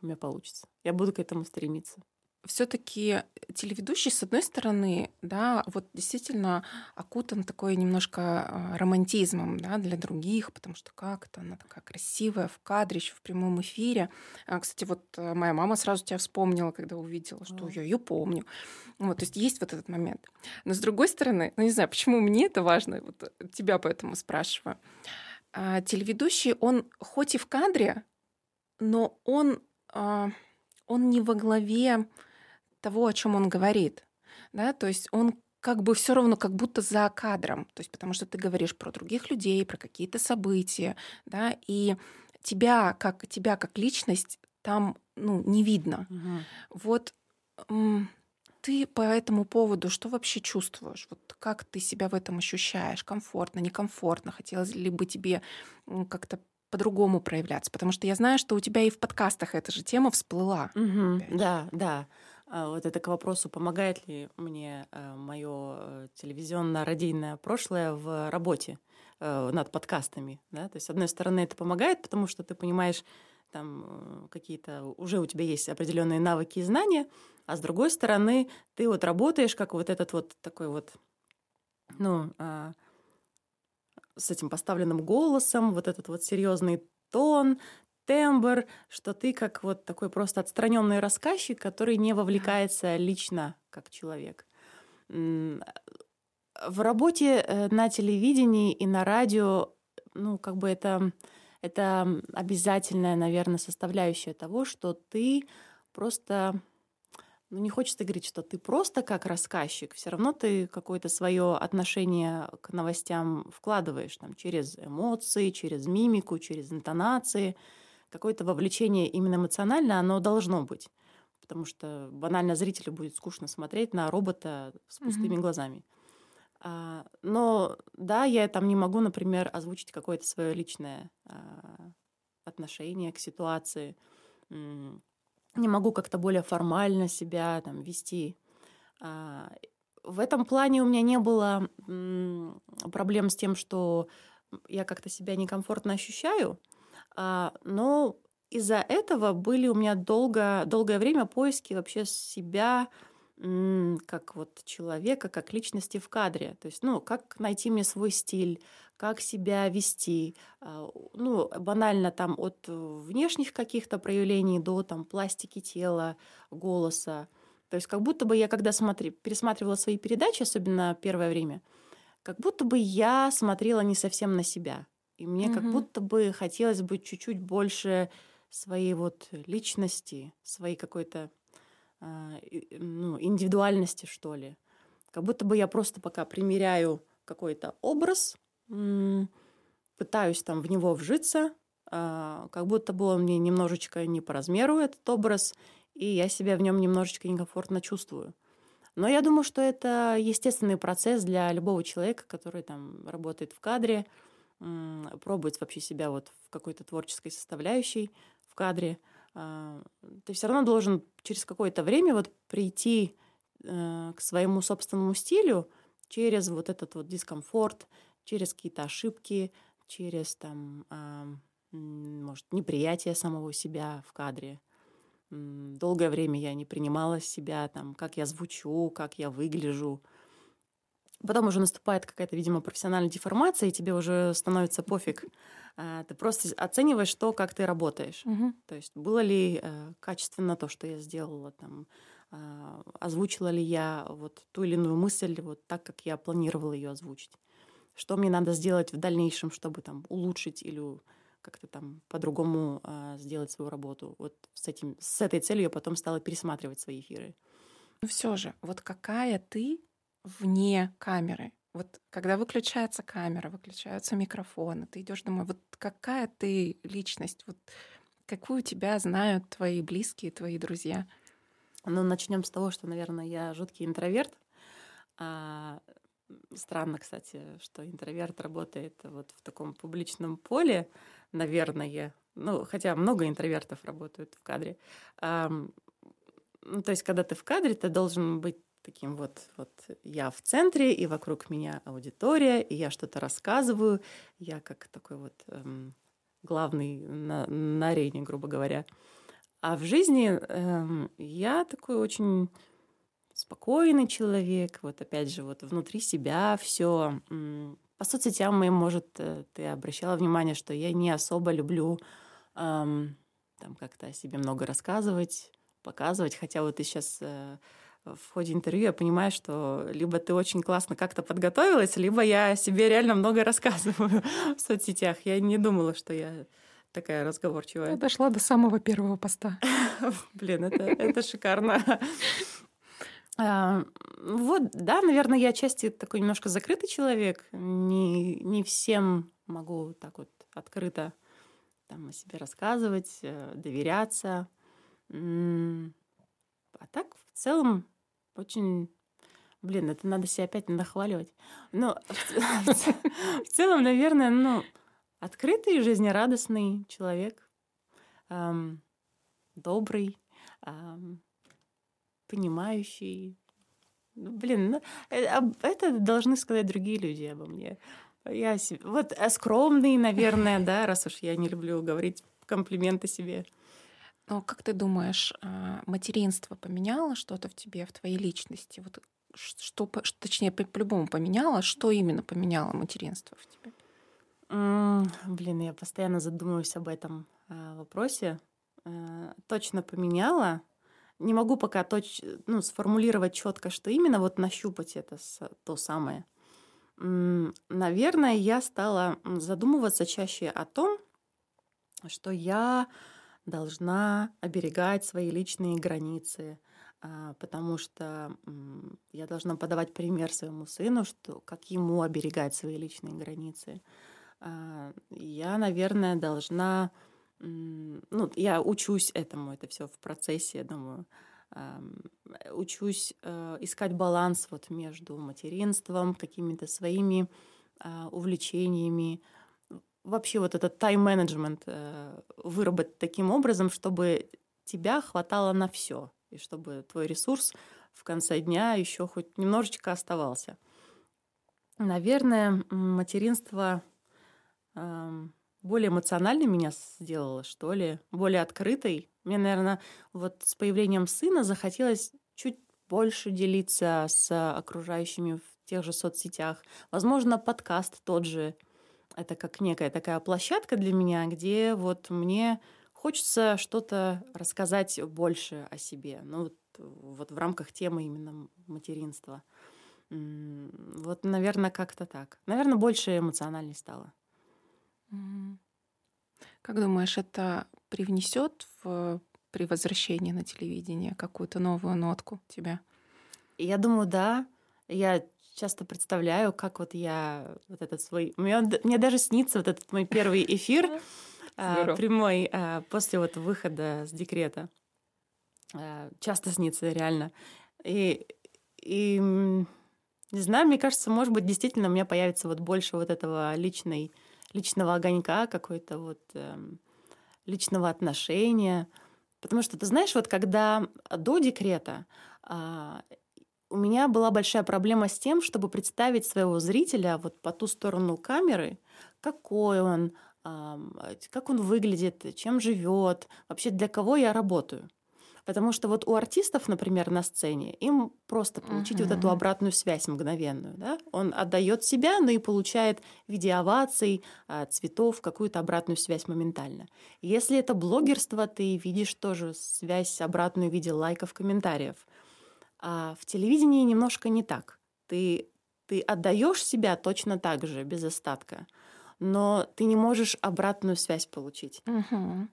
у меня получится. Я буду к этому стремиться все-таки телеведущий, с одной стороны, да, вот действительно окутан такой немножко а, романтизмом, да, для других, потому что как это, она такая красивая в кадре, еще в прямом эфире. А, кстати, вот э, моя мама сразу тебя вспомнила, когда увидела, что oh. я ее помню. Вот, то есть есть вот этот момент. Но с другой стороны, ну не знаю, почему мне это важно, вот тебя поэтому спрашиваю. А, телеведущий, он хоть и в кадре, но он, он не во главе того, о чем он говорит. Да? То есть он как бы все равно как будто за кадром, то есть потому что ты говоришь про других людей, про какие-то события, да, и тебя как тебя как личность там ну не видно. Угу. Вот ты по этому поводу что вообще чувствуешь? Вот как ты себя в этом ощущаешь? Комфортно, некомфортно? Хотелось ли бы тебе как-то по-другому проявляться? Потому что я знаю, что у тебя и в подкастах эта же тема всплыла. Угу, да, да. А, вот это к вопросу, помогает ли мне э, мое э, телевизионно-радийное прошлое в работе э, над подкастами. Да? То есть, с одной стороны, это помогает, потому что ты понимаешь, там какие-то уже у тебя есть определенные навыки и знания, а с другой стороны, ты вот работаешь как вот этот вот такой вот, ну, а, с этим поставленным голосом, вот этот вот серьезный тон, тембр, что ты как вот такой просто отстраненный рассказчик, который не вовлекается лично как человек. В работе э, на телевидении и на радио, ну, как бы это, это обязательная, наверное, составляющая того, что ты просто ну, не хочется говорить, что ты просто как рассказчик, все равно ты какое-то свое отношение к новостям вкладываешь там, через эмоции, через мимику, через интонации какое-то вовлечение именно эмоционально, оно должно быть. Потому что банально зрителю будет скучно смотреть на робота с пустыми mm-hmm. глазами. А, но да, я там не могу, например, озвучить какое-то свое личное а, отношение к ситуации. Не могу как-то более формально себя там вести. А, в этом плане у меня не было проблем с тем, что я как-то себя некомфортно ощущаю. А, но из-за этого были у меня долго, долгое время поиски вообще себя как вот человека, как личности в кадре. То есть, ну, как найти мне свой стиль, как себя вести. А, ну, банально там от внешних каких-то проявлений до там пластики тела, голоса. То есть как будто бы я, когда смотри, пересматривала свои передачи, особенно первое время, как будто бы я смотрела не совсем на себя. И мне угу. как будто бы хотелось бы чуть-чуть больше своей вот личности, своей какой-то э, ну, индивидуальности, что ли. Как будто бы я просто пока примеряю какой-то образ, пытаюсь там в него вжиться, э, как будто бы он мне немножечко не по размеру этот образ, и я себя в нем немножечко некомфортно чувствую. Но я думаю, что это естественный процесс для любого человека, который там работает в кадре, пробовать вообще себя вот в какой-то творческой составляющей в кадре, а, ты все равно должен через какое-то время вот прийти э, к своему собственному стилю через вот этот вот дискомфорт, через какие-то ошибки, через там, а, может, неприятие самого себя в кадре. Долгое время я не принимала себя, там, как я звучу, как я выгляжу. Потом уже наступает какая-то, видимо, профессиональная деформация, и тебе уже становится пофиг. А, ты просто оцениваешь то, как ты работаешь. Мгм. То есть было ли э, качественно то, что я сделала, там, а, озвучила ли я вот ту или иную мысль вот так, как я планировала ее озвучить. Что мне надо сделать в дальнейшем, чтобы там улучшить или как-то там по-другому а, сделать свою работу. Вот с, этим, с этой целью я потом стала пересматривать свои эфиры. Но все же, вот какая ты вне камеры? Вот когда выключается камера, выключаются микрофоны, ты идешь домой, вот какая ты личность? Вот какую тебя знают твои близкие, твои друзья? Ну, начнем с того, что, наверное, я жуткий интроверт. А, странно, кстати, что интроверт работает вот в таком публичном поле, наверное. Ну, хотя много интровертов работают в кадре. Ам, ну, то есть, когда ты в кадре, ты должен быть таким вот, вот я в центре, и вокруг меня аудитория, и я что-то рассказываю, я как такой вот эм, главный на, на арене, грубо говоря. А в жизни эм, я такой очень спокойный человек, вот опять же, вот внутри себя все. По соцсетям моим, может, э, ты обращала внимание, что я не особо люблю эм, там как-то о себе много рассказывать, показывать, хотя вот ты сейчас э, в ходе интервью я понимаю, что либо ты очень классно как-то подготовилась, либо я себе реально много рассказываю <laughs> в соцсетях. Я не думала, что я такая разговорчивая. Я дошла до самого первого поста. <laughs> Блин, это, это шикарно. <laughs> А, вот, да, наверное, я отчасти такой немножко закрытый человек. Не, не всем могу так вот открыто там, о себе рассказывать, э, доверяться. А так, в целом, очень... Блин, это надо себя опять нахваливать. Но <laughs> в целом, наверное, ну, открытый, жизнерадостный человек, добрый, понимающий. Ну, блин, ну, э, это должны сказать другие люди обо мне. Я вот э, скромный, наверное, да, раз уж я не люблю говорить комплименты себе. Но как ты думаешь, а, материнство поменяло что-то в тебе, в твоей личности? Вот что, точнее, по-любому поменяло, что именно поменяло материнство в тебе? блин, я постоянно задумываюсь об этом а, вопросе. А, точно поменяло. Не могу пока точ, ну, сформулировать четко, что именно, вот нащупать это то самое. Наверное, я стала задумываться чаще о том, что я должна оберегать свои личные границы, а, потому что я должна подавать пример своему сыну, что как ему оберегать свои личные границы. А, я, наверное, должна, ну, я учусь этому, это все в процессе, я думаю, учусь э, искать баланс вот между материнством, какими-то своими а, увлечениями, вообще вот этот тайм-менеджмент э, выработать таким образом, чтобы тебя хватало на все, и чтобы твой ресурс в конце дня еще хоть немножечко оставался. Наверное, материнство э, более эмоционально меня сделало, что ли, более открытой. Мне, наверное, вот с появлением сына захотелось чуть больше делиться с окружающими в тех же соцсетях. Возможно, подкаст тот же – это как некая такая площадка для меня, где вот мне хочется что-то рассказать больше о себе. Ну, вот, вот в рамках темы именно материнства. Вот, наверное, как-то так. Наверное, больше эмоциональней стало. Как думаешь, это привнесет в, при возвращении на телевидение какую-то новую нотку тебя? Я думаю, да. Я часто представляю, как вот я вот этот свой... Мне, мне даже снится вот этот мой первый эфир <laughs> а, прямой а, после вот выхода с декрета. А, часто снится, реально. И, и не знаю, мне кажется, может быть, действительно у меня появится вот больше вот этого личной, личного огонька, какой-то вот эм, личного отношения. Потому что, ты знаешь, вот когда до декрета у меня была большая проблема с тем, чтобы представить своего зрителя вот по ту сторону камеры, какой он, как он выглядит, чем живет, вообще для кого я работаю. Потому что вот у артистов, например, на сцене, им просто получить uh-huh. вот эту обратную связь мгновенную. Да? Он отдает себя, но и получает в виде оваций, а, цветов какую-то обратную связь моментально. Если это блогерство, ты видишь тоже связь обратную в виде лайков, комментариев. А в телевидении немножко не так. Ты, ты отдаешь себя точно так же, без остатка, но ты не можешь обратную связь получить. Uh-huh.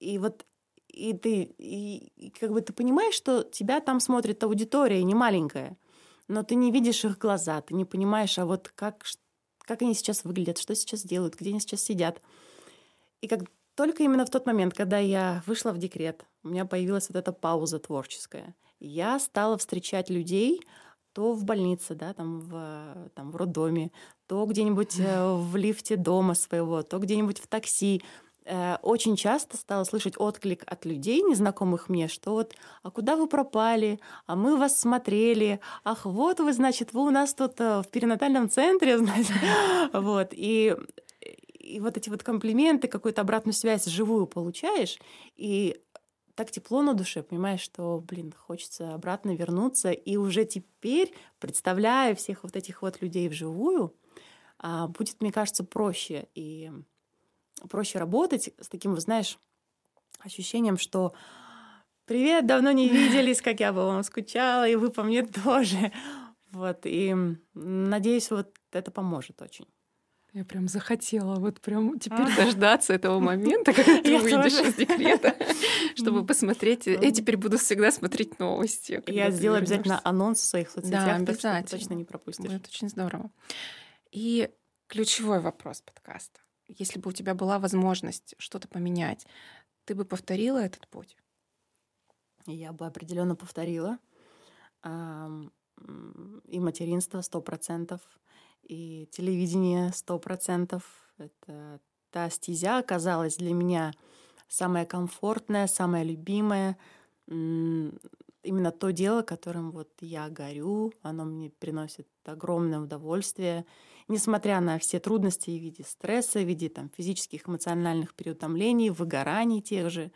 И вот и ты и, и как бы ты понимаешь, что тебя там смотрит аудитория не маленькая, но ты не видишь их глаза, ты не понимаешь, а вот как, как они сейчас выглядят, что сейчас делают, где они сейчас сидят. И как только именно в тот момент, когда я вышла в декрет, у меня появилась вот эта пауза творческая, я стала встречать людей, то в больнице, да, там в, там в роддоме, то где-нибудь э, в лифте дома своего, то где-нибудь в такси. Э, очень часто стала слышать отклик от людей, незнакомых мне, что вот, а куда вы пропали, а мы вас смотрели, ах, вот вы, значит, вы у нас тут э, в перинатальном центре, <laughs> знаете, <laughs> вот, и и вот эти вот комплименты, какую-то обратную связь живую получаешь, и так тепло на душе, понимаешь, что, блин, хочется обратно вернуться, и уже теперь, представляя всех вот этих вот людей вживую, а, будет, мне кажется, проще и проще работать с таким, вы знаешь, ощущением, что «Привет, давно не виделись, как я бы вам скучала, и вы по мне тоже». Вот, и надеюсь, вот это поможет очень. Я прям захотела вот прям теперь а. дождаться этого момента, когда <laughs> ты выйдешь из декрета, чтобы посмотреть. Я теперь буду всегда смотреть новости. Я сделаю обязательно анонс в своих соцсетях, да, обязательно. точно не пропустишь. Это очень здорово. И ключевой вопрос подкаста если бы у тебя была возможность что-то поменять, ты бы повторила этот путь? Я бы определенно повторила. И материнство сто процентов, и телевидение сто процентов. Это та стезя оказалась для меня самая комфортная, самая любимая. Именно то дело, которым вот я горю, оно мне приносит огромное удовольствие несмотря на все трудности в виде стресса, в виде там, физических, эмоциональных переутомлений, выгораний тех же,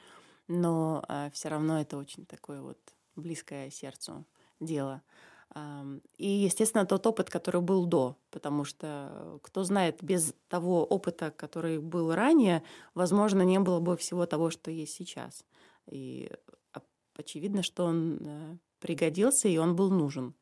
но э, а, все равно это очень такое вот близкое сердцу дело. И, естественно, тот опыт, который был до, потому что, кто знает, без того опыта, который был ранее, возможно, не было бы всего того, что есть сейчас. И очевидно, что он э, пригодился, и он был нужен.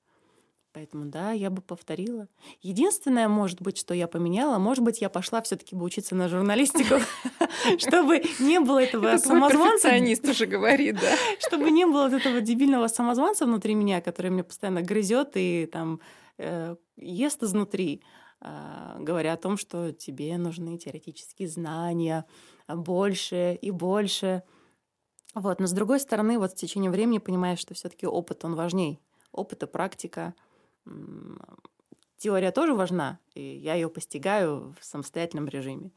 Поэтому да, я бы повторила. Единственное, может быть, что я поменяла, может быть, я пошла все-таки бы учиться на журналистику, <laughs> чтобы не было этого самозванца. уже говорит, да. <laughs> Чтобы не было этого дебильного самозванца внутри меня, который меня постоянно грызет и там э, ест изнутри, а, говоря о том, что тебе нужны теоретические знания больше и больше. Вот. Но с другой стороны, вот в течение времени понимаешь, что все-таки опыт, он важней. Опыт и практика — теория тоже важна, и я ее постигаю в самостоятельном режиме.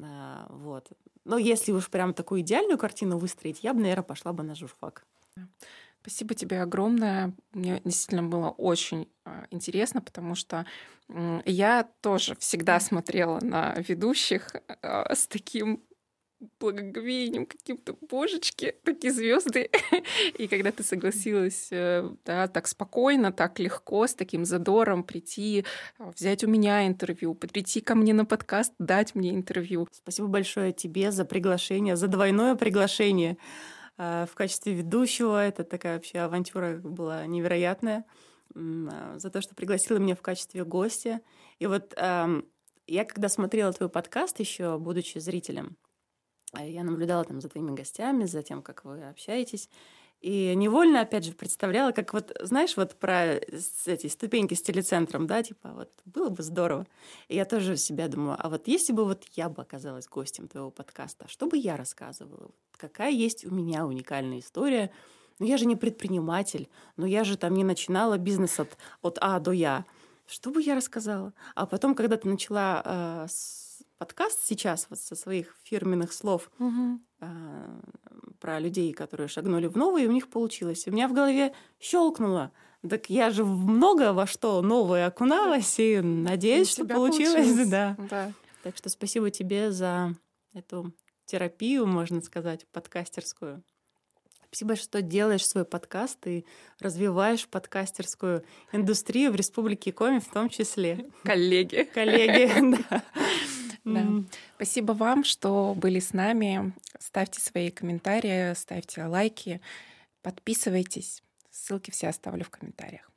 А, вот. Но если уж прям такую идеальную картину выстроить, я бы, наверное, пошла бы на журфак. Спасибо тебе огромное. Мне действительно было очень а, интересно, потому что я тоже всегда смотрела на ведущих а, с таким благоговением каким-то, божечки, такие звезды. <laughs> И когда ты согласилась, э, да, так спокойно, так легко, с таким задором прийти, э, взять у меня интервью, прийти ко мне на подкаст, дать мне интервью. Спасибо большое тебе за приглашение, за двойное приглашение э, в качестве ведущего. Это такая вообще авантюра была невероятная. За то, что пригласила меня в качестве гостя. И вот эм, я когда смотрела твой подкаст еще, будучи зрителем, я наблюдала там за твоими гостями, за тем, как вы общаетесь. И невольно, опять же, представляла, как вот, знаешь, вот про эти ступеньки с телецентром, да, типа, вот было бы здорово. И я тоже себя думаю, а вот если бы вот я бы оказалась гостем твоего подкаста, что бы я рассказывала? Какая есть у меня уникальная история? Ну, я же не предприниматель, но я же там не начинала бизнес от, от А до Я. Что бы я рассказала? А потом, когда ты начала э, подкаст сейчас вот со своих фирменных слов угу. э, про людей, которые шагнули в новое, и у них получилось. У меня в голове щелкнуло. Так я же много во что новое окуналась, и надеюсь, что получилось. получилось. Да. да. Так что спасибо тебе за эту терапию, можно сказать, подкастерскую. Спасибо, что делаешь свой подкаст и развиваешь подкастерскую индустрию в Республике Коми в том числе. Коллеги. Коллеги, <laughs> да. Да. Спасибо вам, что были с нами. Ставьте свои комментарии, ставьте лайки, подписывайтесь. Ссылки все оставлю в комментариях.